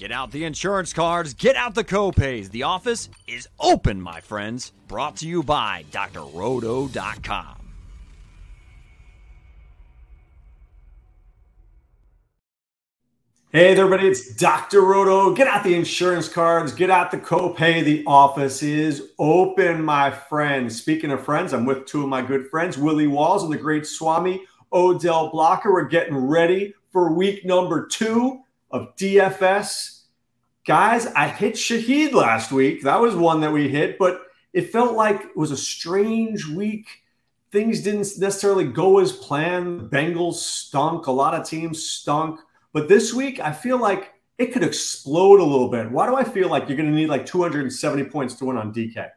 Get out the insurance cards, get out the copays. The office is open, my friends. Brought to you by drroto.com. Hey everybody, it's Dr. Roto. Get out the insurance cards, get out the copay. The office is open, my friends. Speaking of friends, I'm with two of my good friends, Willie Walls and the great Swami Odell Blocker. We're getting ready for week number two of DFS. Guys, I hit Shaheed last week. That was one that we hit, but it felt like it was a strange week. Things didn't necessarily go as planned. Bengals stunk. A lot of teams stunk. But this week, I feel like it could explode a little bit. Why do I feel like you're going to need like 270 points to win on DK?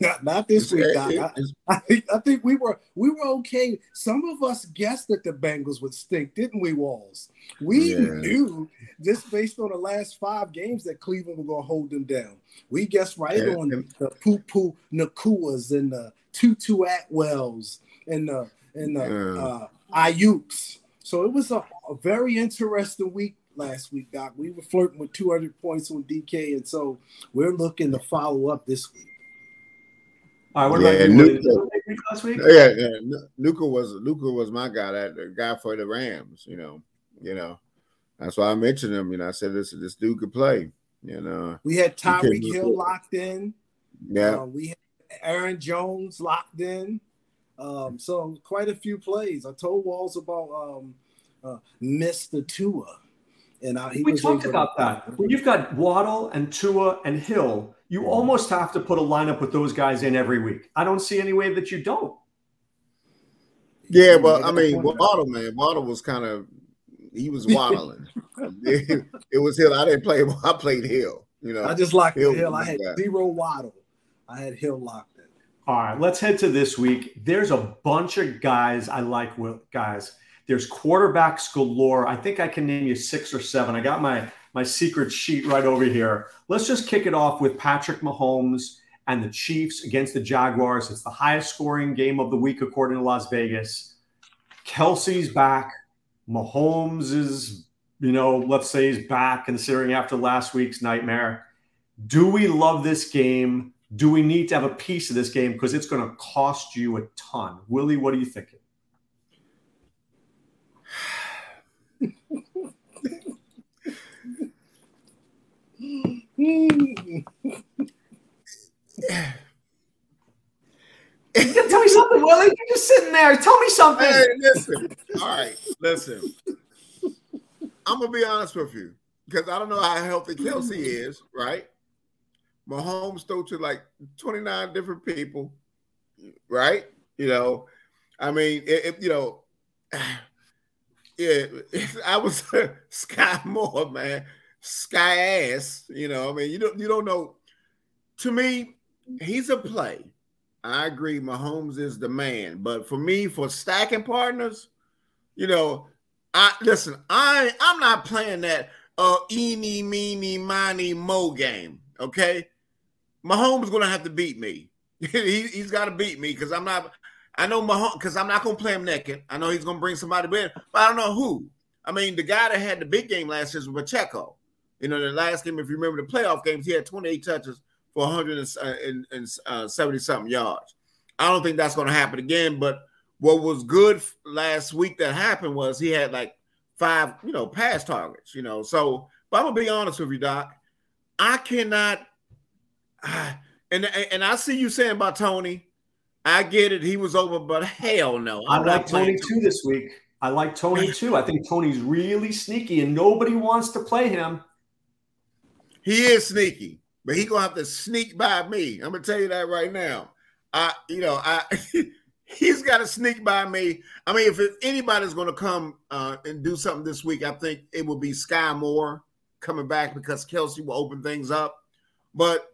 Not, not this week, Doc. I, I, think, I think we were we were okay. Some of us guessed that the Bengals would stink, didn't we, Walls? We yeah. knew just based on the last five games that Cleveland were going to hold them down. We guessed right yeah. on the poo poo Nacuas and the Tutu Atwells and the and the yeah. uh, So it was a, a very interesting week last week, Doc. We were flirting with 200 points on DK, and so we're looking to follow up this week. All right, what yeah, about Nuka, last week? Yeah, yeah. Puka was Puka was my guy, that the guy for the Rams. You know, you know, that's why I mentioned him. You know, I said this this dude could play. You know, we had Tyreek Hill locked in. Yeah, uh, we had Aaron Jones locked in. Um, so quite a few plays. I told Walls about um, uh, Mr. Tua, and uh, I, we talked about to- that. When you've got Waddle and Tua and Hill you almost have to put a lineup with those guys in every week. I don't see any way that you don't. Yeah, but I mean, Waddle, man, Waddle was kind of he was waddling. it, it, was Hill. I didn't play. I played Hill. You know, I just locked Hill. Hill. I had zero Waddle. I had Hill locked in. All right, let's head to this week. There's a bunch of guys I like. Guys, there's quarterbacks galore. I think I can name you six or seven. I got my my secret sheet right over here. Let's just kick it off with Patrick Mahomes and the Chiefs against the Jaguars. It's the highest scoring game of the week, according to Las Vegas. Kelce's back. Mahomes is, you know, let's say he's back considering after last week's nightmare. Do we love this game? Do we need to have a piece of this game? Because it's going to cost you a ton. Willie, what are you thinking? Tell me something, Willie. You're just sitting there. Tell me something. Hey, listen. All right, listen. I'm gonna be honest with you because I don't know how healthy Kelce is. Right? Mahomes threw to like 29 different people. Right? You know, I mean, if you know, yeah, I was Skyy Moore, man sky ass. You know, I mean, you don't you don't know. To me, he's a play. I agree. Mahomes is the man, but for me, for stacking partners, you know, I listen. I I'm not playing that uh eeny meeny miny mo game. Okay, Mahomes is gonna have to beat me. he, has got to beat me because I'm not. I know Mahomes because I'm not gonna play him naked. I know he's gonna bring somebody in, but I don't know who. I mean, the guy that had the big game last year was Pacheco. You know, the last game, if you remember the playoff games, he had 28 touches for 170 uh, uh, something yards. I don't think that's going to happen again. But what was good last week that happened was he had like five, you know, pass targets. You know, so but I'm gonna be honest with you, Doc. I cannot. Uh, and and I see you saying about Toney. I get it. He was over, but hell no. I'm I like Toney too this week. I like Toney too. I think Toney's really sneaky, and nobody wants to play him. He is sneaky, but he gonna have to sneak by me. I'm gonna tell you that right now. I, you know, I he's got to sneak by me. I mean, if anybody's gonna come uh, and do something this week, I think it will be Skyy Moore coming back because Kelce will open things up. But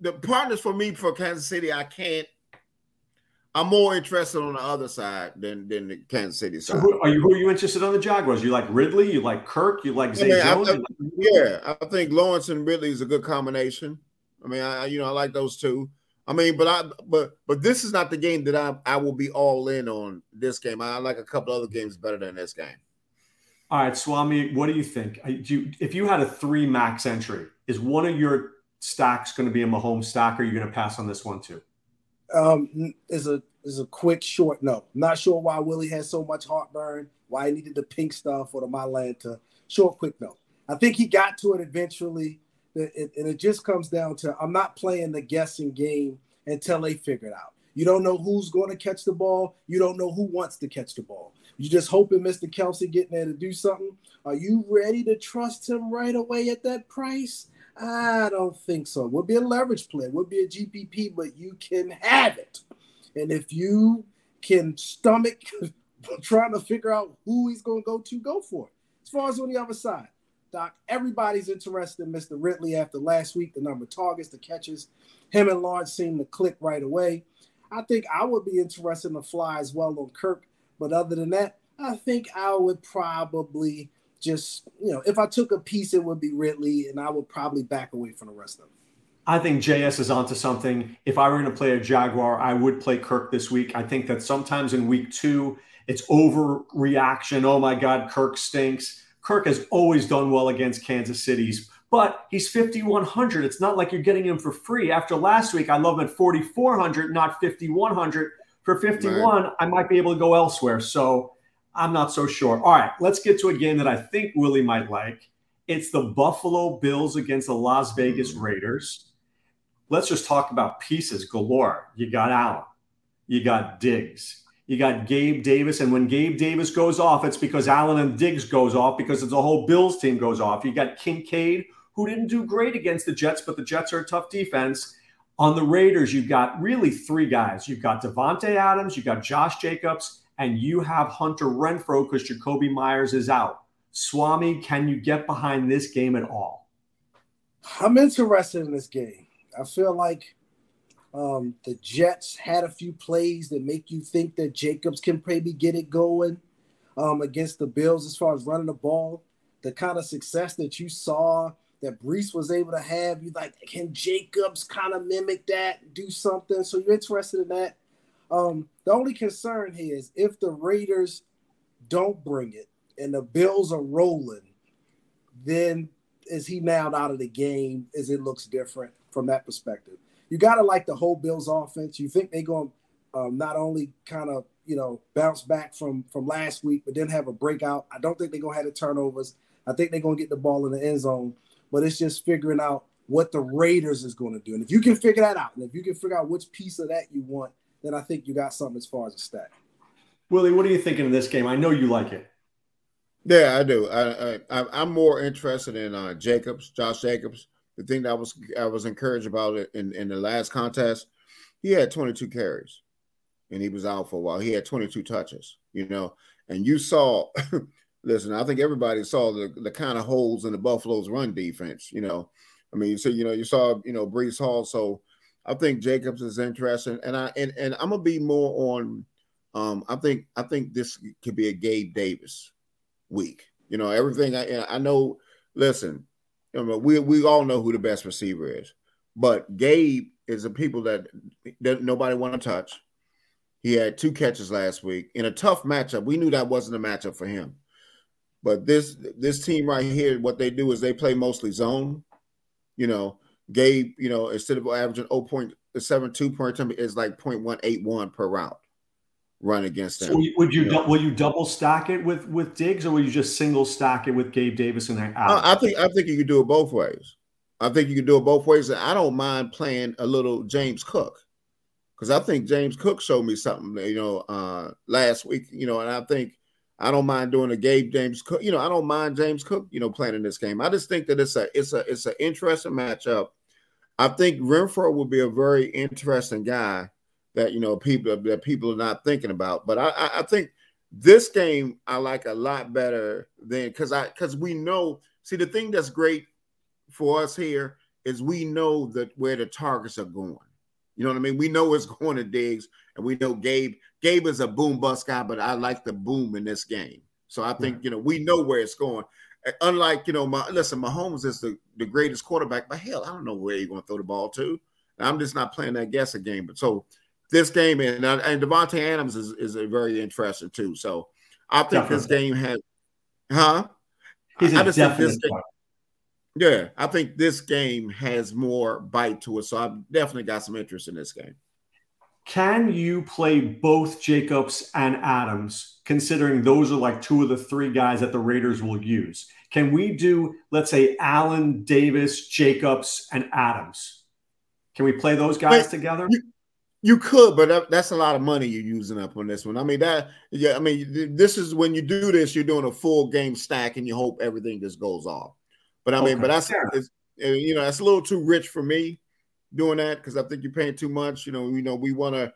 the partners for me for Kansas City, I can't I'm more interested on the other side than than the Kansas City side. So who, are you who are you interested on the Jaguars? You like Ridley? You like Kirk? You like Zay I mean, Jones? I, I, yeah, I think Lawrence and Ridley is a good combination. I mean, I you know I like those two. I mean, but I but but this is not the game that I I will be all in on. This game, I like a couple other games better than this game. All right, Swami, what do you think? Do you, if you had a three max entry, is one of your stacks going to be a Mahomes stack, or are you going to pass on this one too? Um, is a is a quick short no. Not sure why Willie had so much heartburn, why he needed the pink stuff or the Mylanta. Short, quick no. I think he got to it eventually, and it just comes down to I'm not playing the guessing game until they figure it out. You don't know who's going to catch the ball. You don't know who wants to catch the ball. You just hoping Mr. Kelce getting there to do something. Are you ready to trust him right away at that price? I don't think so. It would be a leverage play, it would be a GPP, but you can have it. And if you can stomach trying to figure out who he's going to go to, go for it. As far as on the other side, Doc, everybody's interested in Mr. Ridley after last week, the number of targets, the catches. Him and Lawrence seem to click right away. I think I would be interested in the fly as well on Kirk. But other than that, I think I would probably just, you know, if I took a piece, it would be Ridley, and I would probably back away from the rest of them. I think JS is onto something. If I were going to play a Jaguar, I would play Kirk this week. I think that sometimes in week two, it's overreaction. Oh my God, Kirk stinks. Kirk has always done well against Kansas City's, but he's 5,100. It's not like you're getting him for free. After last week, I love him at 4,400, not 5,100. For 51, right. I might be able to go elsewhere. So I'm not so sure. All right, let's get to a game that I think Willie might like. It's the Buffalo Bills against the Las Vegas mm. Raiders. Let's just talk about pieces galore. You got Allen, you got Diggs, you got Gabe Davis, and when Gabe Davis goes off, it's because Allen and Diggs goes off because it's the whole Bills team goes off. You got Kincaid, who didn't do great against the Jets, but the Jets are a tough defense. On the Raiders, you've got really three guys. You've got Davante Adams, you've got Josh Jacobs, and you have Hunter Renfrow because Jakobi Meyers is out. Swami, can you get behind this game at all? I'm interested in this game. I feel like um, the Jets had a few plays that make you think that Jacobs can maybe get it going um, against the Bills as far as running the ball. The kind of success that you saw that Breece was able to have, you like, can Jacobs kind of mimic that, do something? So you're interested in that. Um, the only concern here is if the Raiders don't bring it and the Bills are rolling, then is he now out of the game? Is it looks different from that perspective? You got to like the whole Bills offense. You think they're going to um, not only kind of you know bounce back from from last week, but then have a breakout. I don't think they're to have the turnovers. I think they're to get the ball in the end zone. But it's just figuring out what the Raiders is to do. And if you can figure that out, and if you can figure out which piece of that you want, then I think you got something as far as a stack. Willie, what are you thinking of this game? I know you like it. Yeah, I do. I, I am more interested in uh, Jacobs, Josh Jacobs. The thing that I was I was encouraged about it in, in the last contest, he had 22 carries, and he was out for a while. He had 22 touches, you know, and you saw. listen, I think everybody saw the the kind of holes in the Buffalo's run defense. You know, I mean, so you know you saw you know Breece Hall, so I think Jacobs is interesting, and I and, and I'm gonna be more on. Um, I think I think this could be a Gabe Davis week. You know, everything I I know. Listen, you know, we we all know who the best receiver is, but Gabe is a people that that nobody want to touch. He had two catches last week in a tough matchup. We knew that wasn't a matchup for him. But this this team right here, what they do is they play mostly zone. You know, Gabe, you know, instead of averaging 0.72 per attempt, is like 0.181 per route run against them. So would you, you know? will you double stack it with with Diggs, or will you just single stack it with Gabe Davis and out? I think I think you could do it both ways. I think you could do it both ways, and I don't mind playing a little James Cook because I think James Cook showed me something, you know, uh, last week, you know, and I think I don't mind doing a Gabe James Cook. You know, I don't mind James Cook, you know, playing in this game. I just think that it's a it's a it's an interesting matchup. I think Renfrow will be a very interesting guy that you know people that people are not thinking about. But I, I think this game I like a lot better than because I because we know. See, the thing that's great for us here is we know that where the targets are going. You know what I mean? We know it's going to Diggs, and we know Gabe. Gabe is a boom bust guy, but I like the boom in this game. So I think you know we know where it's going. Uh, unlike you know, my listen, Mahomes is the, the greatest quarterback, but hell, I don't know where you're going to throw the ball to. I'm just not playing that guessing game. But so this game and and Davante Adams is is a very interesting too. So I think Definitely. this game has Huh? He's a I this game, Yeah, I think this game has more bite to it. So I've definitely got some interest in this game. Can you play both Jacobs and Adams, considering those are like two of the three guys that the Raiders will use? Can we do, let's say, Allen, Davis, Jacobs, and Adams? Can we play those guys Wait, together? You, you could, but that's a lot of money you're using up on this one. I mean, that, yeah, I mean, this is when you do this, you're doing a full game stack and you hope everything just goes off. But I mean, okay. but that's, you know, that's a little too rich for me doing that because I think you're paying too much. You know, you know, we want to,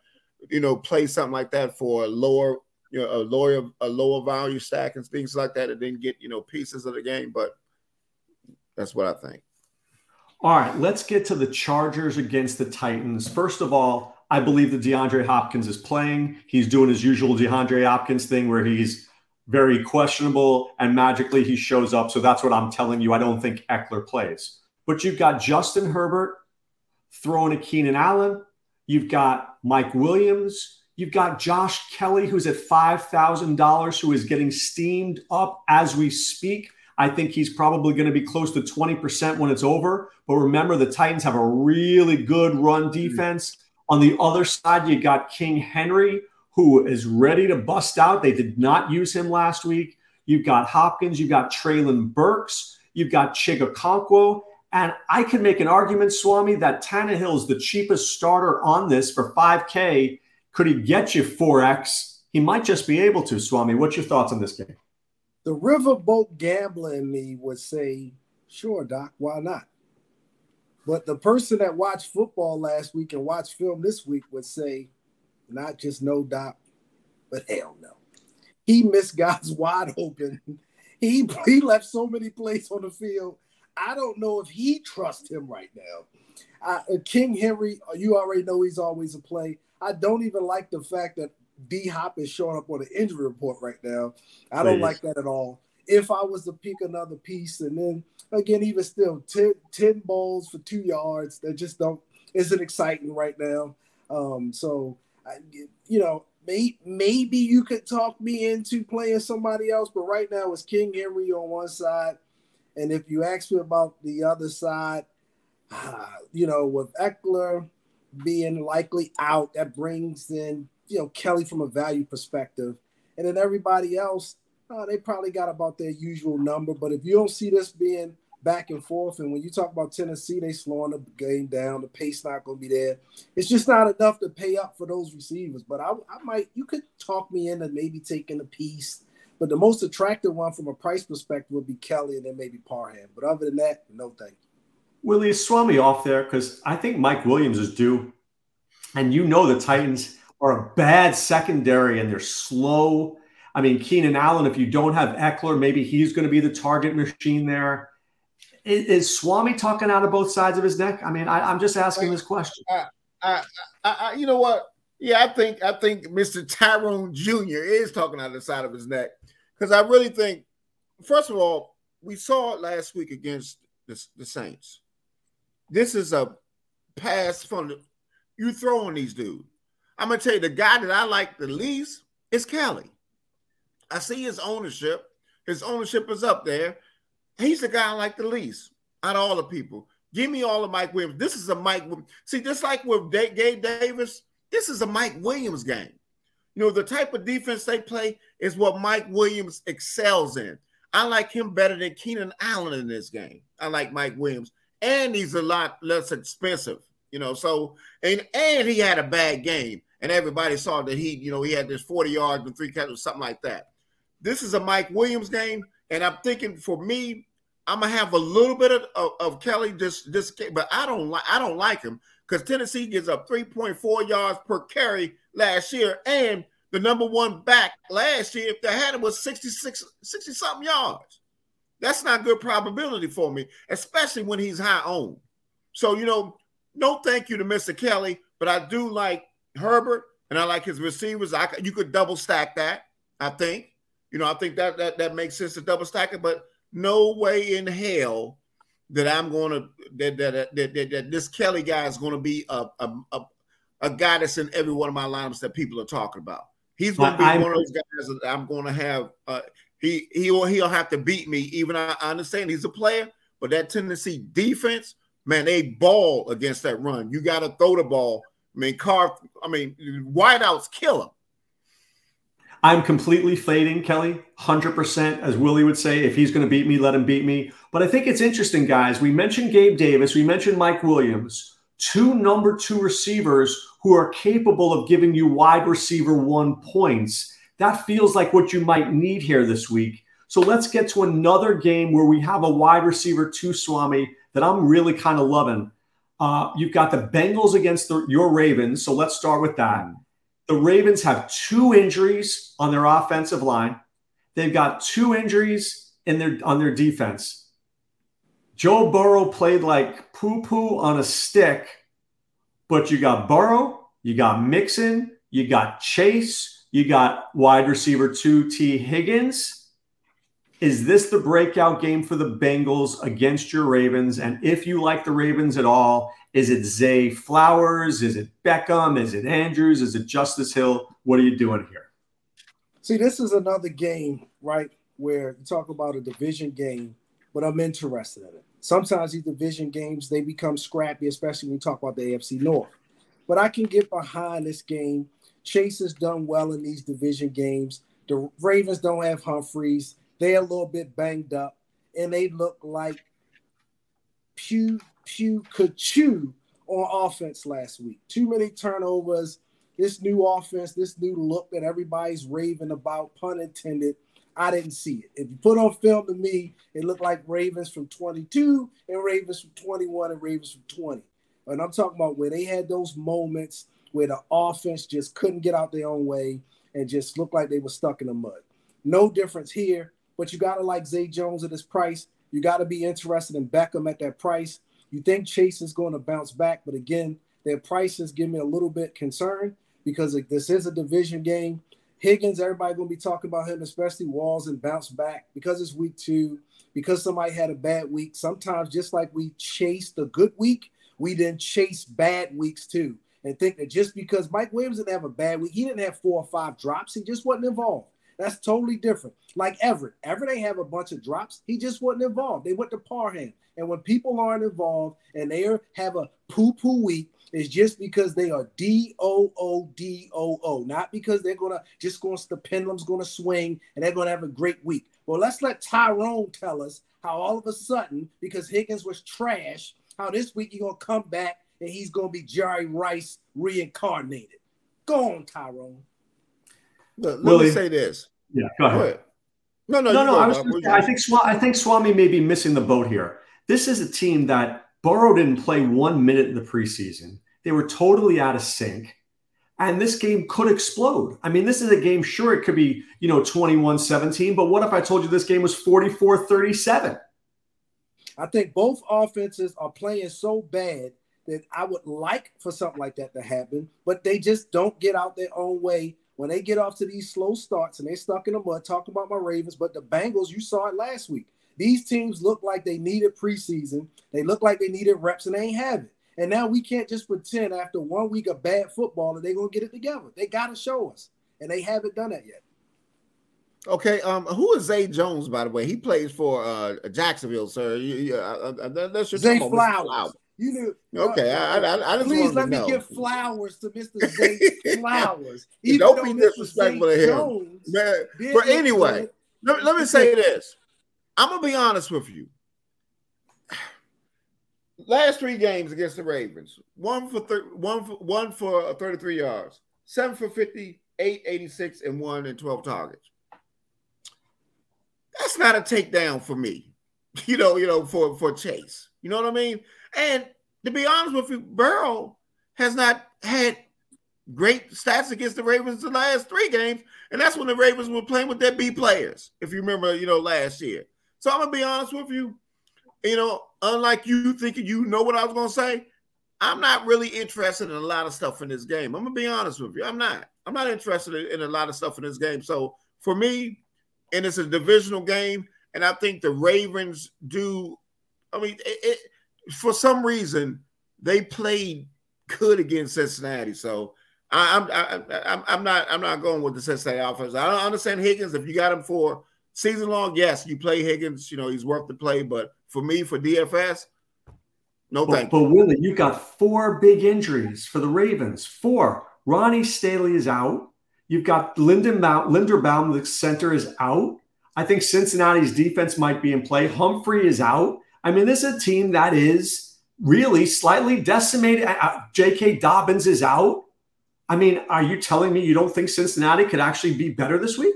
you know, play something like that for a lower, you know, a lower a lower value stack and things like that, and then get you know pieces of the game. But that's what I think. All right, let's get to the Chargers against the Titans. First of all, I believe that DeAndre Hopkins is playing. He's doing his usual DeAndre Hopkins thing where he's very questionable and magically he shows up. So that's what I'm telling you. I don't think Ekeler plays. But you've got Justin Herbert throwing a Keenan Allen. You've got Mike Williams. You've got Josh Kelley, who's at $5,000, who is getting steamed up as we speak. I think he's probably going to be close to 20% when it's over. But remember, the Titans have a really good run mm-hmm. defense. On the other side, you got King Henry, who is ready to bust out. They did not use him last week. You've got Hopkins, you've got Treylon Burks, you've got Chig Okonkwo, and I can make an argument, Swami, that Tannehill is the cheapest starter on this for 5K. Could he get you 4X? He might just be able to, Swami. What's your thoughts on this game? The riverboat gambler in me would say, sure, Doc, why not? But the person that watched football last week and watched film this week would say, not just no, Doc, but hell no. He missed guys wide open. He, he left so many plays on the field I don't know if he trusts him right now. Uh, King Henry, uh, you already know he's always a play. I don't even like the fact that D Hop is showing up on the injury report right now. I don't like that at all. If I was to pick another piece, and then again, even still, 10, 10 balls for two yards that just don't isn't exciting right now. Um, so, You know, may, maybe you could talk me into playing somebody else, but right now it's King Henry on one side and if you ask me about the other side, uh, you know, with Ekeler being likely out, that brings in, you know, Kelley from a value perspective. And then everybody else, uh, they probably got about their usual number. But if you don't see this being back and forth, and when you talk about Tennessee, they slowing the game down, the pace not going to be there. It's just not enough to pay up for those receivers. But I, I might, you could talk me into maybe taking a piece but the most attractive one from a price perspective would be Kelley and then maybe Parham. But other than that, no thank you. Willie, swell me off there because I think Mike Williams is due. And you know the Titans are a bad secondary and they're slow. I mean, Keenan Allen, if you don't have Ekeler, maybe he's going to be the target machine there. Is, is Swami talking out of both sides of his neck? I mean, I, am just asking this question. I, I, I, you know what? Yeah, I think I think Mr. Tyrone Jr. is talking out of the side of his neck because I really think, first of all, we saw it last week against the, the Saints. This is a pass from the, you throwing these dudes. I'm gonna tell you the guy that I like the least is Kelley. I see his ownership. His ownership is up there. He's the guy I like the least out of all the people. Give me all of Mike Williams. This is a Mike. Williams. See, just like with Gabe Davis, this is a Mike Williams game. You know, the type of defense they play is what Mike Williams excels in. I like him better than Keenan Allen in this game. I like Mike Williams, and he's a lot less expensive. You know, so and and he had a bad game, and everybody saw that he, you know, he had this 40 yards and three catches, or something like that. This is a Mike Williams game, and I'm thinking for me, I'm gonna have a little bit of, of, of Kelley just this, but I don't like I don't like him because Tennessee gives up 3.4 yards per carry last year, and the number one back last year, if they had him, was 66, 60 something yards. That's not good probability for me, especially when he's high owned. So, you know, no thank you to Mr. Kelley, but I do like Herbert and I like his receivers. I you could double stack that, I think. You know, I think that that, that makes sense to double stack it, but no way in hell that I'm going to that that, that, that, that this Kelley guy is going to be a, a, a a guy that's in every one of my lineups that people are talking about. He's going to be I'm, one of those guys that I'm going to have. Uh, he he'll he'll have to beat me. Even I, I understand he's a player, but that Tennessee defense, man, they ball against that run. You got to throw the ball. I mean, car. I mean, wideouts kill him. I'm completely fading Kelley, 100%, as Willie would say. If he's going to beat me, let him beat me. But I think it's interesting, guys. We mentioned Gabe Davis, we mentioned Mike Williams, two number two receivers who are capable of giving you wide receiver one points. That feels like what you might need here this week. So let's get to another game where we have a wide receiver two Swami that I'm really kind of loving. Uh, you've got the Bengals against the, your Ravens. So let's start with that. The Ravens have two injuries on their offensive line. They've got two injuries in their on their defense. Joe Burrow played like poo poo on a stick, but you got Burrow, you got Mixon, you got Chase, you got wide receiver two Tee Higgins. Is this the breakout game for the Bengals against your Ravens? And if you like the Ravens at all, is it Zay Flowers? Is it Beckham? Is it Andrews? Is it Justice Hill? What are you doing here? See, this is another game, right, where you talk about a division game, but I'm interested in it. Sometimes these division games they become scrappy, especially when you talk about the AFC North. But I can get behind this game. Chase has done well in these division games. The Ravens don't have Humphreys. They're a little bit banged up, and they look like Pew Pew could chew on offense last week. Too many turnovers. This new offense, this new look that everybody's raving about, pun intended. I didn't see it. If you put on film to me, it looked like Ravens from 22 and Ravens from 21 and Ravens from 20. And I'm talking about where they had those moments where the offense just couldn't get out their own way and just looked like they were stuck in the mud. No difference here, but you got to like Zay Jones at this price. You got to be interested in Beckham at that price. You think Chase is going to bounce back, but again, their prices give me a little bit concerned because this is a division game. Higgins, everybody to be talking about him, especially Walls and bounce back because it's week two, because somebody had a bad week. Sometimes, just like we chased a good week, we then chase bad weeks too. And think that just because Mike Williams didn't have a bad week, he didn't have four or five drops, he just wasn't involved. That's totally different. Like Everett. Everett ain't have a bunch of drops. He just wasn't involved. They went to Parham. And when people aren't involved and they have a poo-poo week, it's just because they are D O O D O O, not because they're gonna just going to the pendulum's gonna swing and they're gonna have a great week. Well, let's let Tyrone tell us how all of a sudden, because Higgins was trash, how this week he's gonna come back and he's gonna be Jerry Rice reincarnated. Go on, Tyrone. Let, let me say this. Yeah, go ahead. Go ahead. No, no, no, no. I, was say, I think I think Swami may be missing the boat here. This is a team that Burrow didn't play one minute in the preseason. They were totally out of sync. And this game could explode. I mean, this is a game, sure, it could be, you know, 21 17, but what if I told you this game was 44 37? I think both offenses are playing so bad that I would like for something like that to happen, but they just don't get out their own way when they get off to these slow starts and they're stuck in the mud. Talking about my Ravens, but the Bengals, you saw it last week. These teams look like they needed preseason. They look like they needed reps, and they ain't have it. And now we can't just pretend after one week of bad football that they're gonna get it together. They gotta show us, and they haven't done that yet. Okay, um, who is Zay Jones, by the way? He plays for uh Jacksonville, sir. You, you, uh, uh, that's your Zay Flowers. Flowers. You knew. Okay, uh, I, I, I just please let me know. give flowers to Mr. Zay Flowers. Even Don't be disrespectful to him, Jones man. But anyway, let, let me say this. I'm gonna be honest with you. Last three games against the Ravens, one for thir- one for one for 33 yards, seven for 50, eight 86, and one and 12 targets. That's not a takedown for me, you know. You know, for for Chase, you know what I mean. And to be honest with you, Burrow has not had great stats against the Ravens the last three games, and that's when the Ravens were playing with their B players. If you remember, you know, last year. So I'm gonna be honest with you. You know, unlike you thinking you know what I was gonna say, I'm not really interested in a lot of stuff in this game. I'm gonna be honest with you. I'm not. I'm not interested in a lot of stuff in this game. So for me, and it's a divisional game, and I think the Ravens do. I mean, it, it for some reason they played good against Cincinnati. So I, am I, am I'm not I'm not going with the Cincinnati offense. I don't understand Higgins if you got him for season long, yes, you play Higgins. You know he's worth the play, but for me, for DFS, no but, thank but, you. But Willie, you got four big injuries for the Ravens. Four. Ronnie Stanley is out. You've got Lindenbaum, Linderbaum, the center is out. I think Cincinnati's defense might be in play. Humphrey is out. I mean, this is a team that is really slightly decimated. Uh, J.K. Dobbins is out. I mean, are you telling me you don't think Cincinnati could actually be better this week?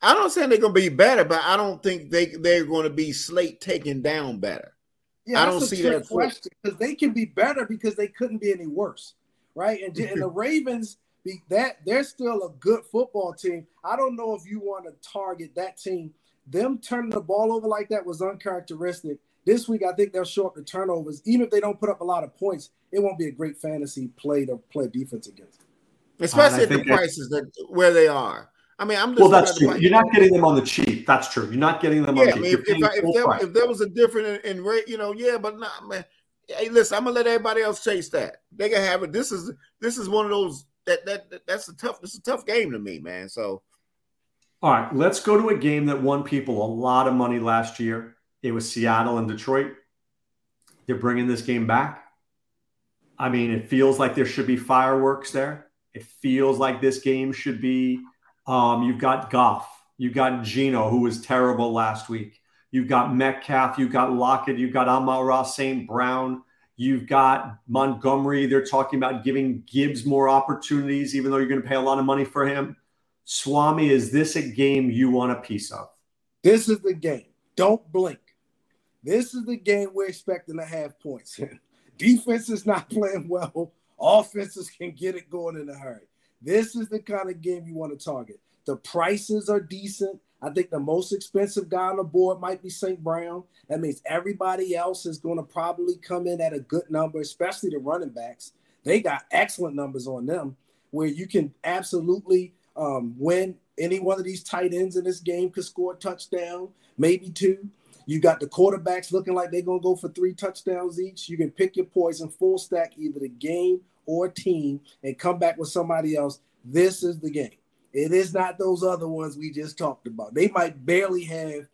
I don't say they're going to be better, but I don't think they they're going to be slate taken down better. Yeah, I don't see that question because they can be better because they couldn't be any worse, right? And, and the Ravens, be that they're still a good football team. I don't know if you want to target that team. Them turning the ball over like that was uncharacteristic. This week, I think they'll show up the turnovers. Even if they don't put up a lot of points, it won't be a great fantasy play to play defense against. Especially at the prices that where they are. I mean, I'm well. That's true. You're not getting them on the cheap. That's true. You're not getting them yeah, on the cheap. I mean, if, if, if, there, if, there, was a different in rate, you know, yeah, but not man. Hey, listen, I'm gonna let everybody else chase that. They can have it. This is this is one of those that that, that that's a tough. It's a tough game to me, man. So, all right, let's go to a game that won people a lot of money last year. It was Seattle and Detroit. They're bringing this game back. I mean, it feels like there should be fireworks there. It feels like this game should be um, you've got Goff, you've got Geno, who was terrible last week. You've got Metcalf, you've got Lockett, you've got Amon-Ra St. Brown, you've got Montgomery. They're talking about giving Gibbs more opportunities, even though you're going to pay a lot of money for him. Swami, is this a game you want a piece of? This is the game. Don't blink. This is the game we're expecting to have points in. Defense is not playing well. Offenses can get it going in a hurry. This is the kind of game you want to target. The prices are decent. I think the most expensive guy on the board might be St. Brown. That means everybody else is going to probably come in at a good number, especially the running backs. They got excellent numbers on them where you can absolutely um, win. Any one of these tight ends in this game could score a touchdown, maybe two. You got the quarterbacks looking like they're going to go for three touchdowns each. You can pick your poison full stack, either the game or team and come back with somebody else, this is the game. It is not those other ones we just talked about. They might barely have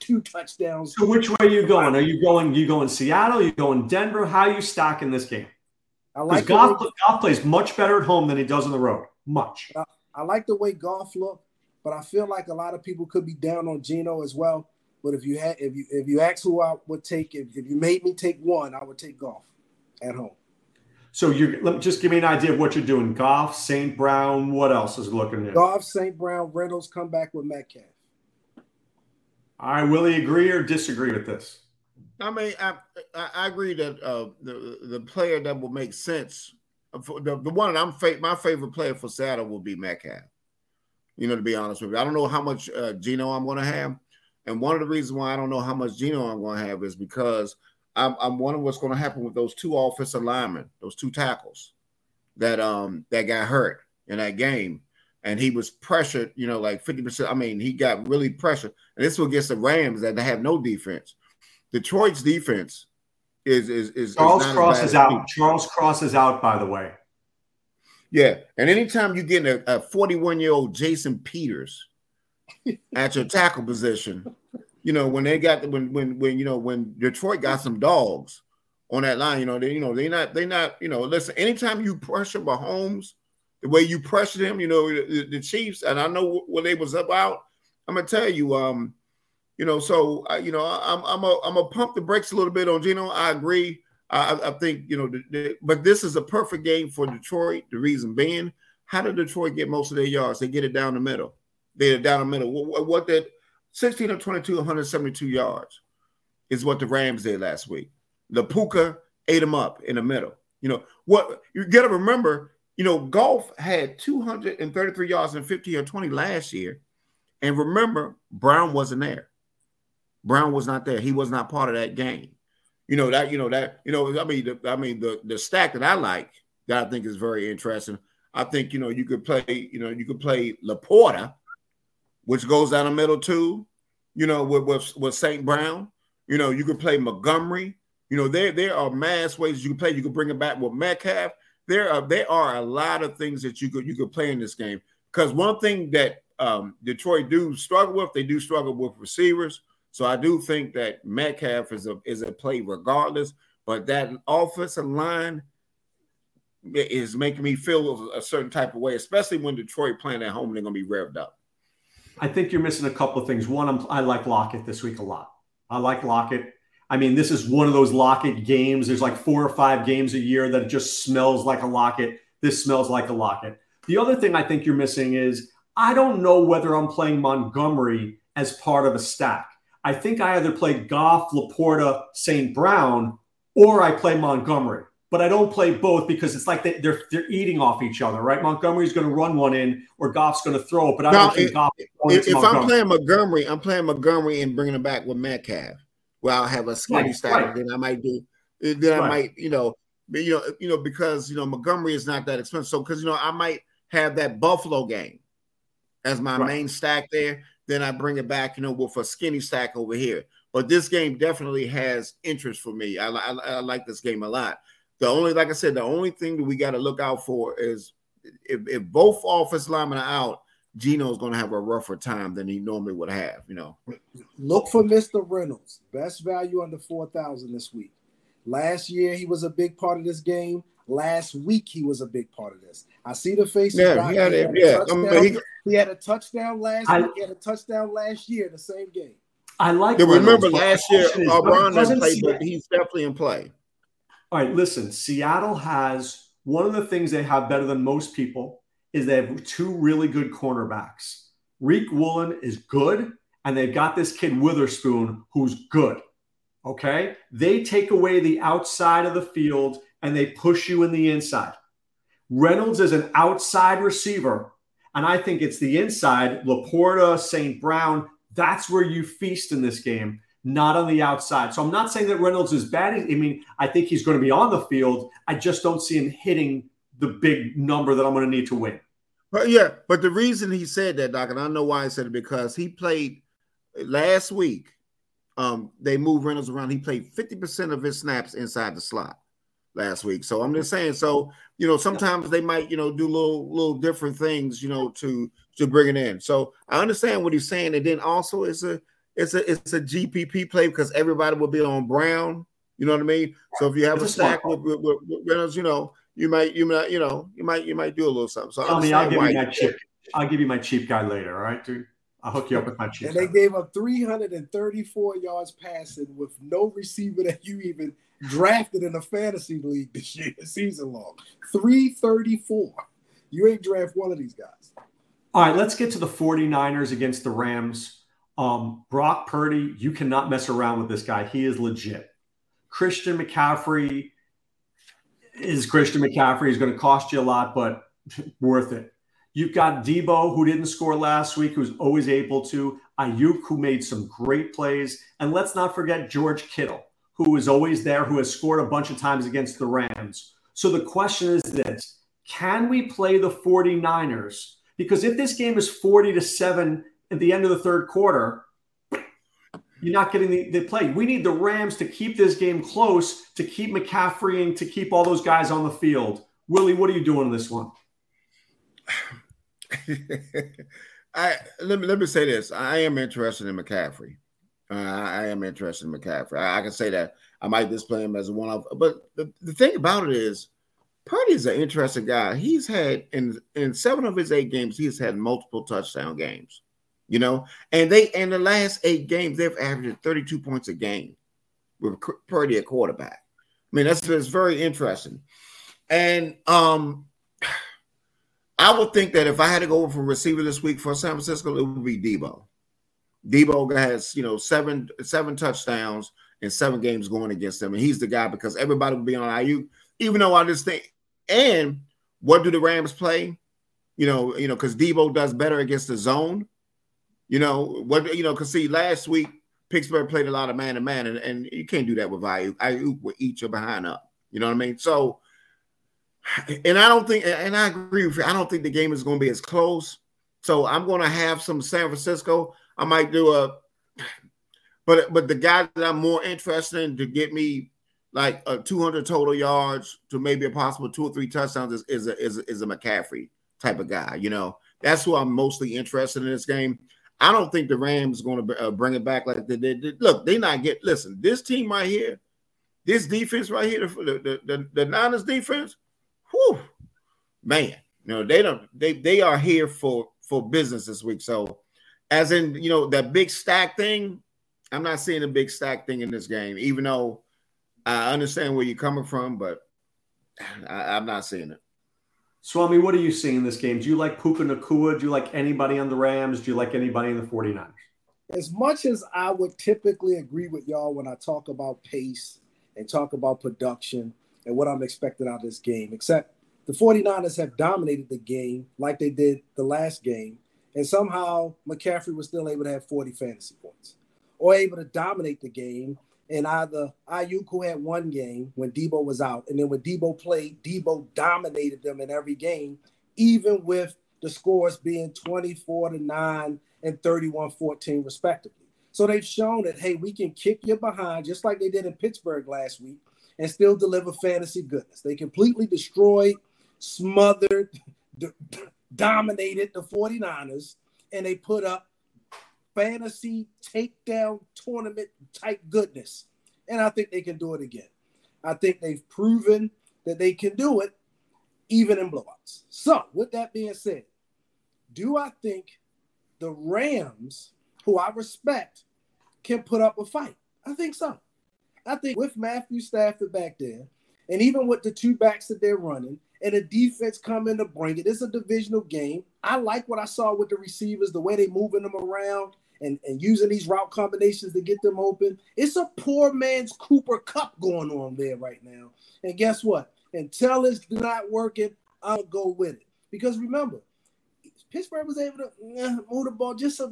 two touchdowns. So which way are you going? Are you going you going Seattle? Are you going Denver? How are you stacking this game? I like Goff, Goff plays much better at home than he does on the road. Much. I, I like the way Goff look, but I feel like a lot of people could be down on Geno as well. But if you had if you if you ask who I would take, if, if you made me take one, I would take Goff at home. So you let me just give me an idea of what you're doing. Goff, St. Brown, what else is looking at? Goff, St. Brown, Reynolds come back with Metcalf. All right, Willie agree or disagree with this? I mean, I I, agree that uh, the the player that will make sense, for the, the one that I'm fa- my favorite player for Seattle will be Metcalf. You know, to be honest with you, I don't know how much uh, Geno I'm going to have, and one of the reasons why I don't know how much Geno I'm going to have is because I'm, I'm wondering what's going to happen with those two offensive linemen, those two tackles that um that got hurt in that game. And he was pressured, you know, like 50%. I mean, he got really pressured. And this will against the Rams that they have no defense. Detroit's defense is is is Charles is Cross is out. Charles Cross is out, by the way. Yeah. And anytime you get a 41 year old Jason Peters at your tackle position, you know, when they got when when when you know when Detroit got some dogs on that line, you know, they you know they not they not you know listen. Anytime you pressure Mahomes, the way you pressure them, you know the, the Chiefs, and I know what they was about. I'm gonna tell you, um, you know, so you know, I'm I'm a I'm a pump the brakes a little bit on Geno. I agree. I, I think you know, the, the, but this is a perfect game for Detroit. The reason being, how did Detroit get most of their yards? They get it down the middle. They're down the middle. What, what that 16 of 22, 172 yards is what the Rams did last week. The Puka ate them up in the middle. You know what? You got to remember. You know, Goff had 233 yards and 50 or 20 last year, and remember, Brown wasn't there. Brown was not there. He was not part of that game. You know that. You know that. You know. I mean, the, I mean the the stack that I like that I think is very interesting. I think you know you could play. You know you could play Laporta which goes down the middle too. You know, with with, with St. Brown. You know, you could play Montgomery. You know, there there are mass ways you can play. You could bring it back with Metcalf. There are there are a lot of things that you could you could play in this game. Because one thing that um, Detroit do struggle with. They do struggle with receivers. So I do think that Metcalf is a is a play regardless. But that offensive line is making me feel a certain type of way, especially when Detroit playing at home. They're to be revved up. I think you're missing a couple of things. One, I'm, I like Lockett this week a lot. I like Lockett. I mean, this is one of those Lockett games. There's like four or five games a year that just smells like a Lockett. This smells like a Lockett. The other thing I think you're missing is I don't know whether I'm playing Montgomery as part of a stack. I think I either play Goff, Laporta, St. Brown, or I play Montgomery. But I don't play both because it's like they, are they're eating off each other, right? Montgomery's going to run one in, or Goff's going to throw it. But I don't think Goff. If, if I'm playing Montgomery, I'm playing Montgomery and bringing him back with Metcalf. Well, I'll have a skinny right, stack, right. then I might do. Then I might, you know, you know, you know, because you know Montgomery is not that expensive. So because you know I might have that Buffalo game as my main stack there. Then I bring it back, you know, with a skinny stack over here. But this game definitely has interest for me. I, I, I like this game a lot. The only, like I said, the only thing that we got to look out for is if, if both offense linemen are out, Geno's going to have a rougher time than he normally would have. You know, look for Mr. Reynolds, best value under four thousand this week. Last year he was a big part of this game. Last week he was a big part of this. I see the face. Yeah, he had, he had yeah. I mean, he, he, had a touchdown last I. He had a touchdown last year the same game. I like. Yeah, remember last year, Brown didn't play, but he's definitely in play. All right, listen. Seattle has one of the things they have better than most people is they have two really good cornerbacks. Riq Woolen is good, and they've got this kid Witherspoon who's good. Okay, they take away the outside of the field and they push you in the inside. Reynolds is an outside receiver, and I think it's the inside. Laporta, St. Brown, that's where you feast in this game, not on the outside. So I'm not saying that Reynolds is bad. I mean, I think he's going to be on the field. I just don't see him hitting the big number that I'm going to need to win. But yeah, but the reason he said that, Doc, and I know why he said it because he played last week. Um, they moved Reynolds around. He played 50% of his snaps inside the slot last week. So I'm just mm-hmm. saying, so you know, sometimes they might, you know, do little little different things, you know, to to bring it in. So I understand what he's saying, and then also it's a it's a it's a GPP play because everybody will be on Brown. You know what I mean? So if you have it's a stack with, with, with, Reynolds, you know, you might you might you know you might you might do a little something. So I mean, I'll give you my cheap. I'll give you my cheap guy later. All right, dude. I'll hook you up with my cheap. And they gave up 334 yards passing with no receiver that you even drafted in a fantasy league this year, season long. 334. You ain't draft one of these guys. All right, let's get to the 49ers against the Rams. Um, Brock Purdy, you cannot mess around with this guy. He is legit. Christian McCaffrey is Christian McCaffrey. He's going to cost you a lot, but worth it. You've got Deebo, who didn't score last week, who's always able to. Aiyuk, who made some great plays. And let's not forget George Kittle who is always there, who has scored a bunch of times against the Rams. So the question is this can we play the 49ers? Because if this game is 40 to 7 at the end of the third quarter, you're not getting the, the play. We need the Rams to keep this game close, to keep McCaffrey and to keep all those guys on the field. Willie, what are you doing in this one? I let me let me say this. I am interested in McCaffrey. Uh, I am interested in McCaffrey. I, I, can say that I might display him as one of. But the, the thing about it is, Purdy is an interesting guy. He's had in in seven of his eight games, he's had multiple touchdown games. You know, and they in the last eight games, they've averaged 32 points a game with Purdy at quarterback. I mean, that's, that's very interesting. And um, I would think that if I had to go for receiver this week for San Francisco, it would be Deebo. Deebo has, you know, seven seven touchdowns in seven games going against them, and he's the guy because everybody will be on Aiyuk. Even though I just think, and what do the Rams play? You know, you know, because Deebo does better against the zone. You know what? You know, because see, last week Pittsburgh played a lot of man to man, and, and you can't do that with Aiyuk. Aiyuk will eat your behind up. You know what I mean? So, and I don't think, and I agree with you. I don't think the game is going to be as close. So I'm going to have some San Francisco. I might do a, but but the guy that I'm more interested in to get me like a 200 total yards to maybe a possible two or three touchdowns is, is a is a, is a McCaffrey type of guy, you know, That's who I'm mostly interested in this game. I don't think the Rams going to uh, bring it back like they did. Look, they not get. Listen, this team right here, this defense right here, the the, the, the Niners defense, whew, man, you know they don't they they are here for for business this week. So, as in you know that big stack thing, I'm not seeing a big stack thing in this game, even though I understand where you're coming from, but I, I'm not seeing it. Swami, what are you seeing in this game? Do you like Puka Nacua? Do you like anybody on the Rams? Do you like anybody in the 49ers? As much as I would typically agree with y'all when I talk about pace and talk about production and what I'm expecting out of this game, except the 49ers have dominated the game like they did the last game. And somehow McCaffrey was still able to have 40 fantasy points or able to dominate the game and either Aiyuk, who had one game when Deebo was out, and then when Deebo played, Deebo dominated them in every game, even with the scores being 24 to 9 and 31 14, respectively. So they've shown that, hey, we can kick you behind just like they did in Pittsburgh last week and still deliver fantasy goodness. They completely destroyed, smothered, dominated the 49ers, and they put up fantasy takedown tournament type goodness. And I think they can do it again. I think they've proven that they can do it even in blowouts. So, with that being said, do I think the Rams, who I respect, can put up a fight? I think so. I think with Matthew Stafford back there, and even with the two backs that they're running, and the defense coming to bring it, it's a divisional game. I like what I saw with the receivers, the way they moving them around, and, and using these route combinations to get them open. It's a poor man's Cooper Kupp going on there right now. And guess what? Until it's not working, I'll go with it. Because remember, Pittsburgh was able to uh, move the ball just a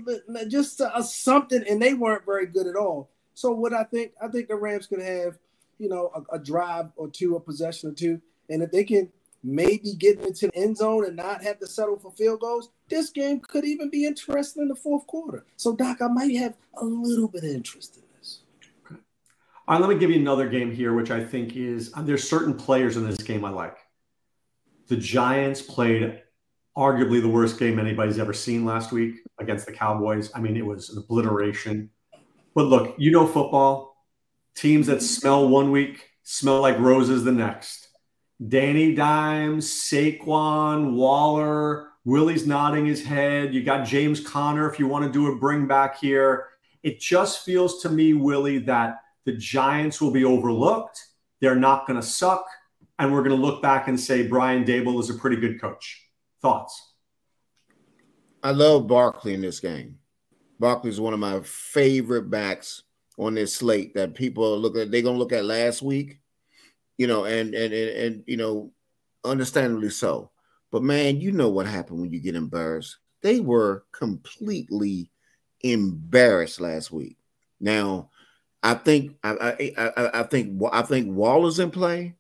just a, a something, and they weren't very good at all. So what I think, I think the Rams could have, you know, a, a drive or two, a possession or two, and if they can maybe getting into the end zone and not have to settle for field goals, this game could even be interesting in the fourth quarter. So, Doc, I might have a little bit of interest in this. Okay. All right, let me give you another game here, which I think is uh, there's certain players in this game I like. The Giants played arguably the worst game anybody's ever seen last week against the Cowboys. I mean, it was an obliteration. But look, you know football. Teams that smell one week smell like roses the next Danny Dimes, Saquon, Waller, Willie's nodding his head. You got James Conner if you want to do a bring back here. It just feels to me, Willie, that the Giants will be overlooked. They're not going to suck. And we're going to look back and say Brian Daboll is a pretty good coach. Thoughts? I love Barkley in this game. Barkley is one of my favorite backs on this slate that people look at. They're going to look at last week you know, and and and, and you know, understandably so. But man, you know what happened when you get embarrassed. They were completely embarrassed last week. Now, I think I I, I, I think I think Waller's in play.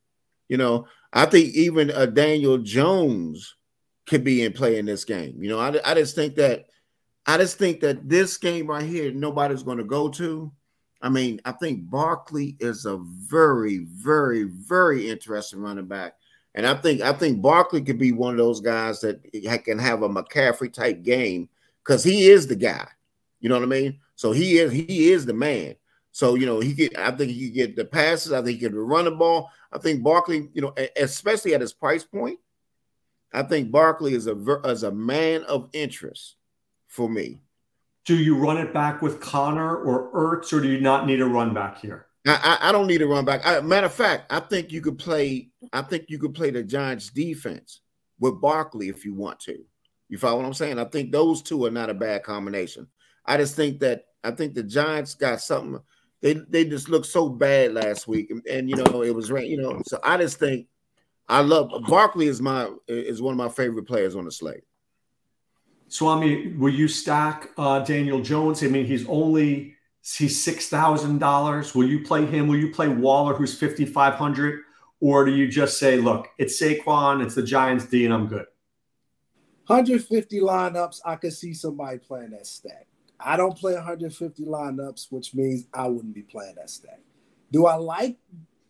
You know, I think even a uh, Daniel Jones could be in play in this game. You know, I, I just think that I just think that this game right here, nobody's going to go to. I mean, I think Barkley is a very, very, very interesting running back. And I think I think Barkley could be one of those guys that can have a McCaffrey type game because he is the guy. You know what I mean? So he is he is the man. So you know he get. I think he could get the passes. I think he can run the ball. I think Barkley, you know, especially at his price point, I think Barkley is a as a man of interest for me. Do you run it back with Conner or Ertz, or do you not need a run back here? I, I, don't need a run back. I, matter of fact, I think you could play. I think you could play the Giants defense with Barkley if you want to. You follow what I'm saying? I think those two are not a bad combination. I just think that I think the Giants got something. They they just looked so bad last week, and, and you know it was rain. You know, so I just think I love Barkley is my is one of my favorite players on the slate. Swami, will you stack uh, Daniel Jones? I mean, he's only he's six thousand dollars. Will you play him? Will you play Waller, who's fifty five hundred, or do you just say, look, it's Saquon, it's the Giants D, and I'm good? 150 lineups, I could see somebody playing that stack. I don't play 150 lineups, which means I wouldn't be playing that stack. Do I like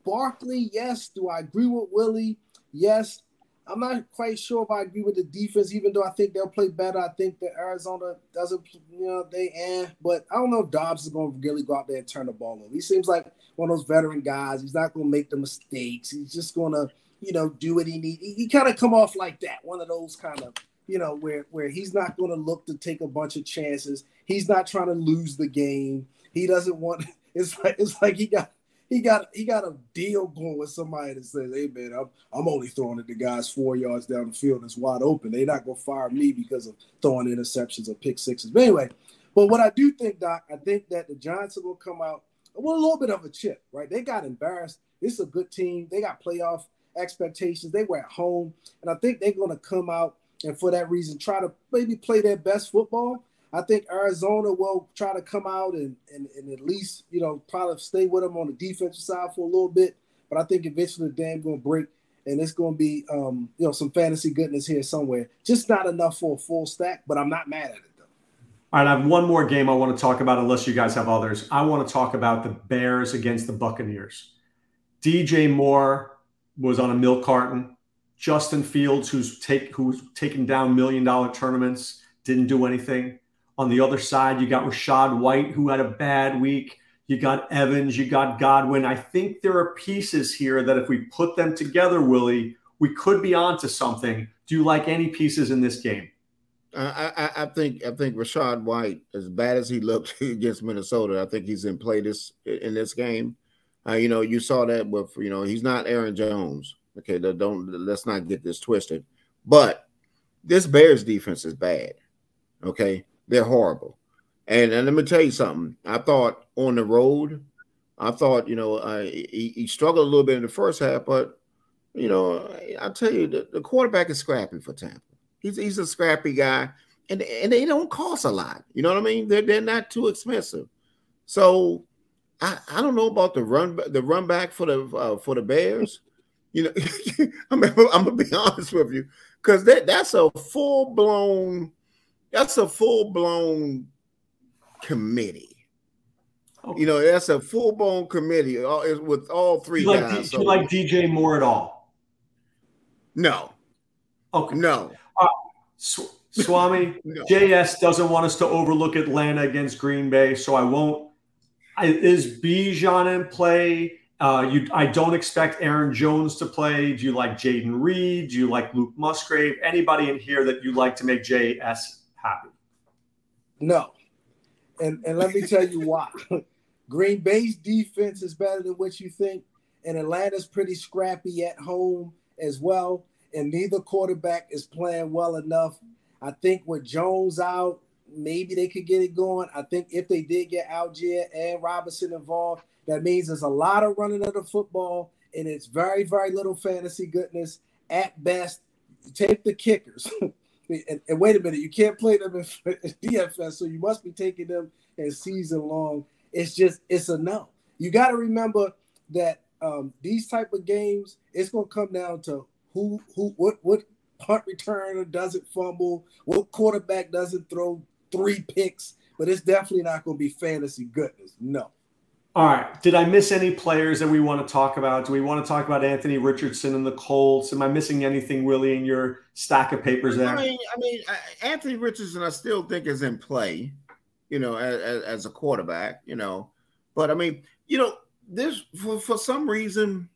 Barkley? Yes. Do I agree with Willie? Yes. I'm not quite sure if I agree with the defense, even though I think they'll play better. I think that Arizona doesn't, you know, they eh. But I don't know if Dobbs is going to really go out there and turn the ball over. He seems like one of those veteran guys. He's not going to make the mistakes. He's just going to, you know, do what he needs. He, he kind of come off like that. One of those kind of, you know, where where he's not going to look to take a bunch of chances. He's not trying to lose the game. He doesn't want. It's like it's like he got he got he got a deal going with somebody that says, "Hey man, I'm I'm only throwing at the guys four yards down the field. It's wide open. They're not gonna fire me because of throwing interceptions or pick sixes." But anyway, but what I do think, Doc, I think that the Giants are gonna come out with a little bit of a chip, right? They got embarrassed. This is a good team. They got playoff expectations. They were at home, and I think they're gonna come out and for that reason try to maybe play their best football I think Arizona will try to come out and, and, and at least, you know, probably stay with them on the defensive side for a little bit. But I think eventually the dam going to break and it's going to be, um, you know, some fantasy goodness here somewhere. Just not enough for a full stack, but I'm not mad at it, though. All right, I have one more game I want to talk about, unless you guys have others. I want to talk about the Bears against the Buccaneers. DJ Moore was on a milk carton. Justin Fields, who's take who's taken down million dollar tournaments, didn't do anything. On the other side, you got Rachaad White, who had a bad week. You got Evans, you got Godwin. I think there are pieces here that if we put them together, Willie, we could be onto something. Do you like any pieces in this game? I, I, I think I think Rachaad White, as bad as he looked against Minnesota, I think he's in play this in this game. Uh, you know, you saw that with you know he's not Aaron Jones. Okay, don't let's not get this twisted. But this Bears defense is bad. Okay, they're horrible. And, and let me tell you something. I thought on the road, I thought, you know, he, he, struggled a little bit in the first half, but, you know, I, tell you, the, the, quarterback is scrappy for Tampa. He's, he's a scrappy guy, and, and they don't cost a lot. You know what I mean? They're, they're not too expensive. So I, I don't know about the run the run back for the uh, for the Bears. You know, I'm, I'm gonna be honest with you because that that's a full blown that's a full blown committee. Okay. You know, that's a full blown committee with all three you guys. Like, do so. you like DJ Moore at all? No. Okay. No. Uh, Swami, no. JS doesn't want us to overlook Atlanta against Green Bay, so I won't. I, is Bijan in play? Uh, you, I don't expect Aaron Jones to play. Do you like Jayden Reed? Do you like Luke Musgrave? Anybody in here that you like to make JS happy? No. And and let me tell you why. Green Bay's defense is better than what you think, and Atlanta's pretty scrappy at home as well. And neither quarterback is playing well enough. I think with Jones out, maybe they could get it going. I think if they did get Allgeier and Robinson involved, that means there's a lot of running of the football, and it's very, very little fantasy goodness at best. Take the kickers. and, and, wait a minute, you can't play them in, DFS, so you must be taking them in season long. It's just it's a no. You got to remember that um, these type of games, it's to come down to who who what what punt returner doesn't fumble, what quarterback doesn't throw three picks, but it's definitely not to be fantasy goodness. No. All right. Did I miss any players that we want to talk about? Do we want to talk about Anthony Richardson and the Colts? Am I missing anything, Willie, in your stack of papers there? I mean, I mean, Anthony Richardson, I still think is in play, you know, as, as a quarterback, you know. But I mean, you know, this for, for some reason,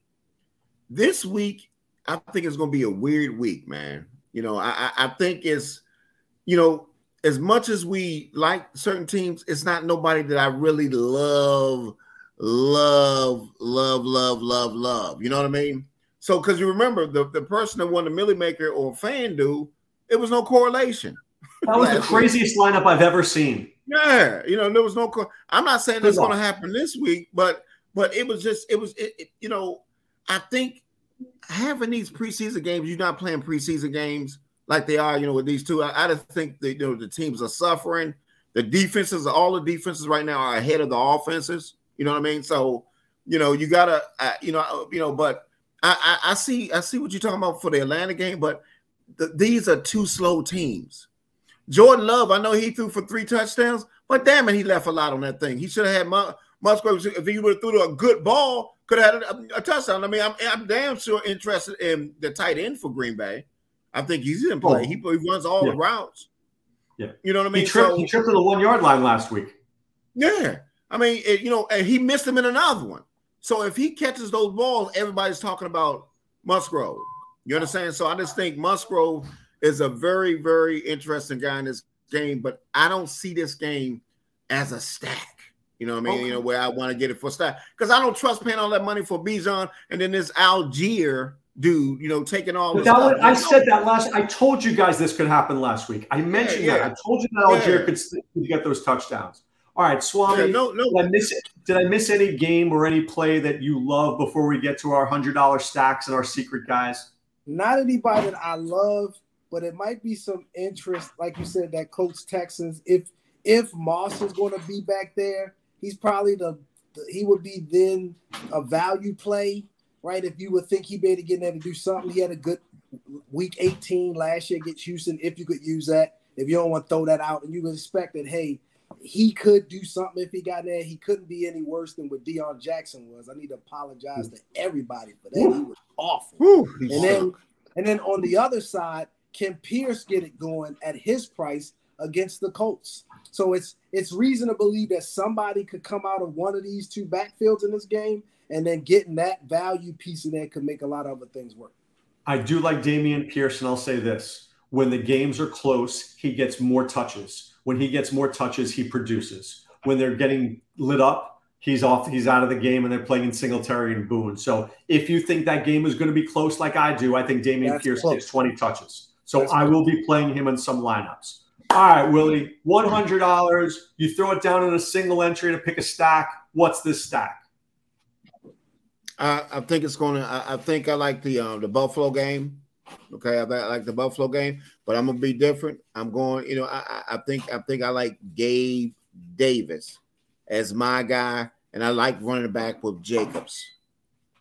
this week, I think it's going to be a weird week, man. You know, I, I think it's, you know, as much as we like certain teams, it's not nobody that I really love love, love, love, love, love. You know what I mean? So, because you remember the, the person that won the Milly Maker or FanDuel, it was no correlation. That was the craziest lineup I've ever seen. Yeah, you know, there was no. Co- I'm not saying that's going to happen this week, but but it was just it was it, it, you know, I think having these preseason games, you're not playing preseason games like they are, you know, with these two. I, I just think that you know the teams are suffering. The defenses, all the defenses right now are ahead of the offenses. You know what I mean? So, you know, you gotta, uh, you know, you know, but I, I, I, see, I see what you're talking about for the Atlanta game, but the, these are two slow teams. Jordan Love, I know he threw for three touchdowns, but damn it, he left a lot on that thing. He should have had Musgrave. If he would have threw a good ball, could have had a, a, touchdown. I mean, I'm, I'm damn sure interested in the tight end for Green Bay. I think he's in play. Oh. He, he, runs all yeah. the routes. Yeah, you know what I mean. He tripped, so, he tripped to the one yard line last week. Yeah, I mean, it, you know, and he missed him in another one. So if he catches those balls, everybody's talking about Musgrave. You understand? So I just think Musgrave is a very, very interesting guy in this game, but I don't see this game as a stack. You know what I mean? Okay. You know, where I want to get it for stack. Because I don't trust paying all that money for Bijan and then this Allgeier dude, you know, taking all this. That, I said that last. I told you guys this could happen last week. I mentioned yeah, yeah. that. I told you that Allgeier yeah. could, could get those touchdowns. All right, Swami. Yeah, no, no. Did I miss Did I miss any game or any play that you love before we get to our hundred dollar stacks and our secret guys? Not anybody that I love, but it might be some interest, like you said, that Colts Texans. If if Moss is going to be back there, he's probably the, the he would be then a value play, right? If you would think he'd be able to get in there to do something, he had a good week 18 last year against Houston. If you could use that, if you don't want to throw that out, and you would expect that, hey he could do something if he got there. He couldn't be any worse than what Deon Jackson was. I need to apologize to everybody for that. He was awful. And then and then on the other side, can Pierce get it going at his price against the Colts? So it's it's reason to believe that somebody could come out of one of these two backfields in this game, and then getting that value piece in there could make a lot of other things work. I do like Dameon Pierce, and I'll say this: when the games are close, he gets more touches when he gets more touches, he produces. When they're getting lit up, he's off, he's out of the game, and they're playing in Singletary and Boone. So if you think that game is going to be close like I do, I think Dameon That's Pierce close. gets 20 touches. So That's I will be playing him in some lineups. All right, Willie, $100. You throw it down in a single entry to pick a stack. What's this stack? I, I think it's going to. I, I, think I like the um, the Buffalo game. Okay, I, like the Buffalo game, but I'm gonna be different. I'm going, you know, I, I think I think I like Gabe Davis as my guy, and I like running back with Jacobs.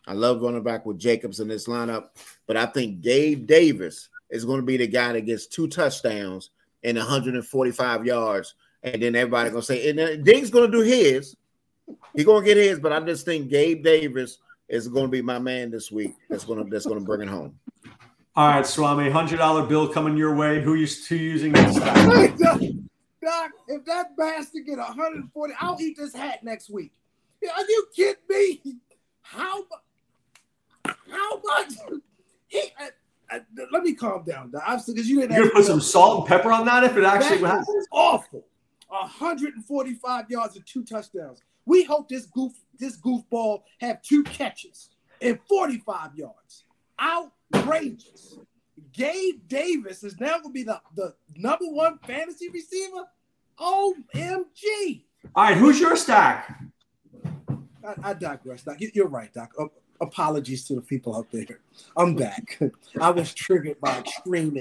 I love running back with Jacobs in this lineup, but I think Gabe Davis is going to be the guy that gets two touchdowns and 145 yards, and then everybody gonna say, and Dink's gonna do his. He's gonna get his, but I just think Gabe Davis is to be my man this week. That's gonna that's gonna bring it home. All right, Swami, hundred dollar bill coming your way. Who you who using this? Doc, if that bastard get 140, I'll eat this hat next week. Are you kidding me? How how much? He, uh, uh, let me calm down, Doc. Because you didn't. You're gonna put some salt and pepper on that if it actually that happens. Awful. 145 yards and two touchdowns. We hope this goof this goofball have two catches and 45 yards. Out outrageous. Gabe Davis is now going to be the, the number one fantasy receiver. OMG. All right, who's your stack? I, I digress, Doc. You're right, Doc. Apologies to the people out there. I'm back. I was triggered by extreme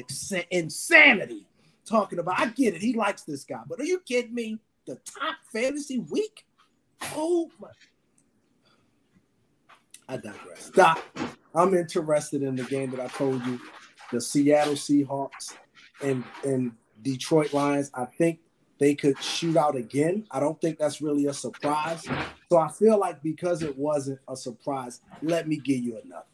insanity talking about. I get it. He likes this guy, but are you kidding me? The top fantasy week? Oh my. I digress. Doc, I'm interested in the game that I told you, the Seattle Seahawks and and Detroit Lions. I think they could shoot out again. I don't think that's really a surprise. So I feel like because it wasn't a surprise, let me give you another.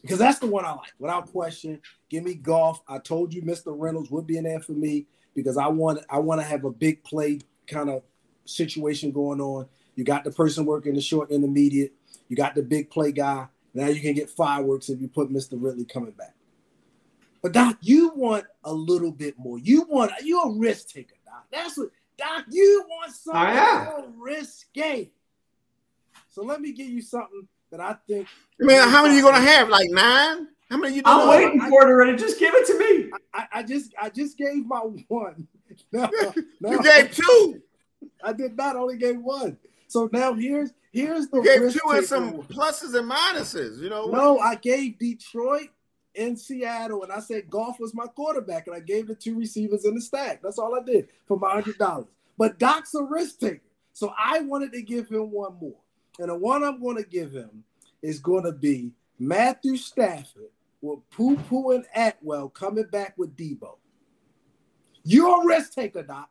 Because that's the one I like, without question. Give me Goff. I told you Mr. Reynolds would be in there for me because I want I want to have a big play kind of situation going on. You got the person working the short intermediate. You got the big play guy. Now you can get fireworks if you put Mr. Ridley coming back. But Doc, you want a little bit more. You want you're a risk taker, Doc. That's what Doc. You want something more risky. So let me give you something that I think. I mean, how many are you gonna have? Like nine? How many you? I'm waiting for it already. Just give it to me. I, I just I just gave my one. No, no, you gave two. I did not. Only gave one. So now here's here's the you gave two and some pluses and minuses. You know. No, I gave Detroit and Seattle, and I said Goff was my quarterback, and I gave the two receivers in the stack. That's all I did for my hundred dollars. But Doc's a risk taker, so I wanted to give him one more, and the one I'm going to give him is going to be Matthew Stafford with Poo Poo and Atwell coming back with Deebo. You're a risk taker, Doc.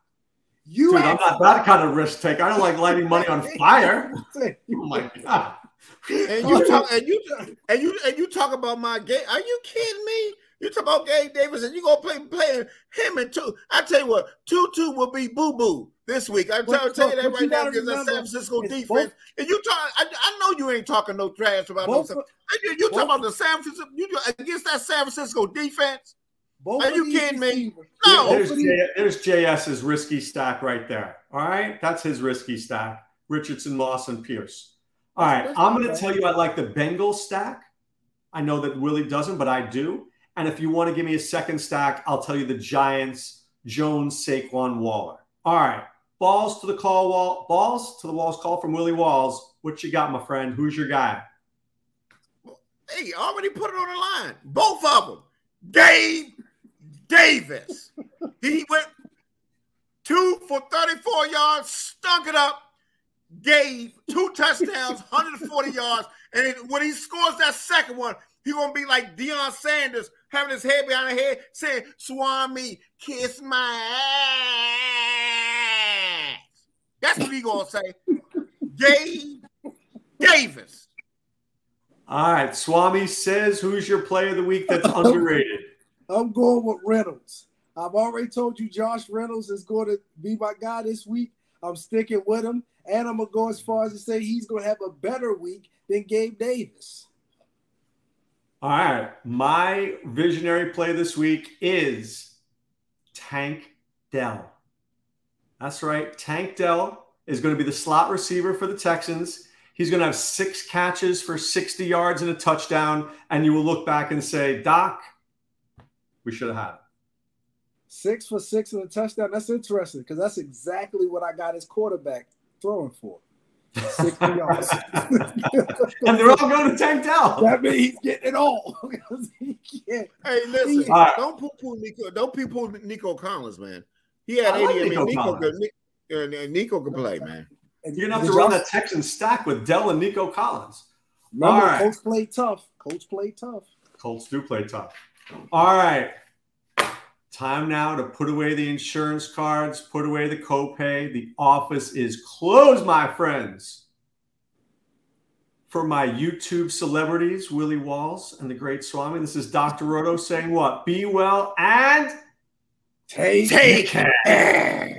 You Dude, I'm not that kind of risk taker. I don't like lighting money on fire. oh my god. And you talk and you and you and you talk about my game. Are you kidding me? You talk about Gabe Davis and you gonna play playing him and two. I tell you what, Tutu will be boo boo this week. I'm tell, tell you that right now because that San Francisco defense. Both, and you talk, I, I, know you ain't talking no trash about both, no. You, you talking about the San Francisco you, against that San Francisco defense. Both Are you kidding me? No. There's, J, there's JS's risky stack right there. All right, that's his risky stack. Richardson, Lawson, Pierce. All right, I'm going to tell you I like the Bengals stack. I know that Willie doesn't, but I do. And if you want to give me a second stack, I'll tell you the Giants, Jones, Saquon, Waller. All right, balls to the call wall, balls to the walls call from Willie Walls. What you got, my friend? Who's your guy? Hey, already put it on the line. Both of them. Gabe Davis. he went two for 34 yards, stunk it up, gave two touchdowns, 140 yards. And when he scores that second one, he gonna be like Deion Sanders having his head behind his head saying, Swami, kiss my ass. That's what he gonna say. Gabe Davis. All right. Swami says, who's your player of the week that's underrated? I'm going with Reynolds. I've already told you Josh Reynolds is going to be my guy this week. I'm sticking with him. And I'm going to go as far as to say he's going to have a better week than Gabe Davis. All right. My visionary play this week is Tank Dell. That's right. Tank Dell is going to be the slot receiver for the Texans. He's going to have six catches for 60 yards and a touchdown. And you will look back and say, Doc, we should have had. Six for six and a touchdown. That's interesting because that's exactly what I got his quarterback throwing for. 60 yards. and they're all going to Tank Dell. That means he's getting it all. hey, listen, right. don't poo poo Nico. Don't poo poo Nico Collins, man. He had I 80. Like I mean, Nico, Nico, Nico can play, man. And You're gonna have to run that Texan stack with Dell and Nico Collins. Remember, right. Colts play tough. Colts play tough. Colts do play tough. All right. Time now to put away the insurance cards, put away the copay. The office is closed, my friends. For my YouTube celebrities, Willie Walls and the great Swami, this is Dr. Roto saying what? Be well and take, take care.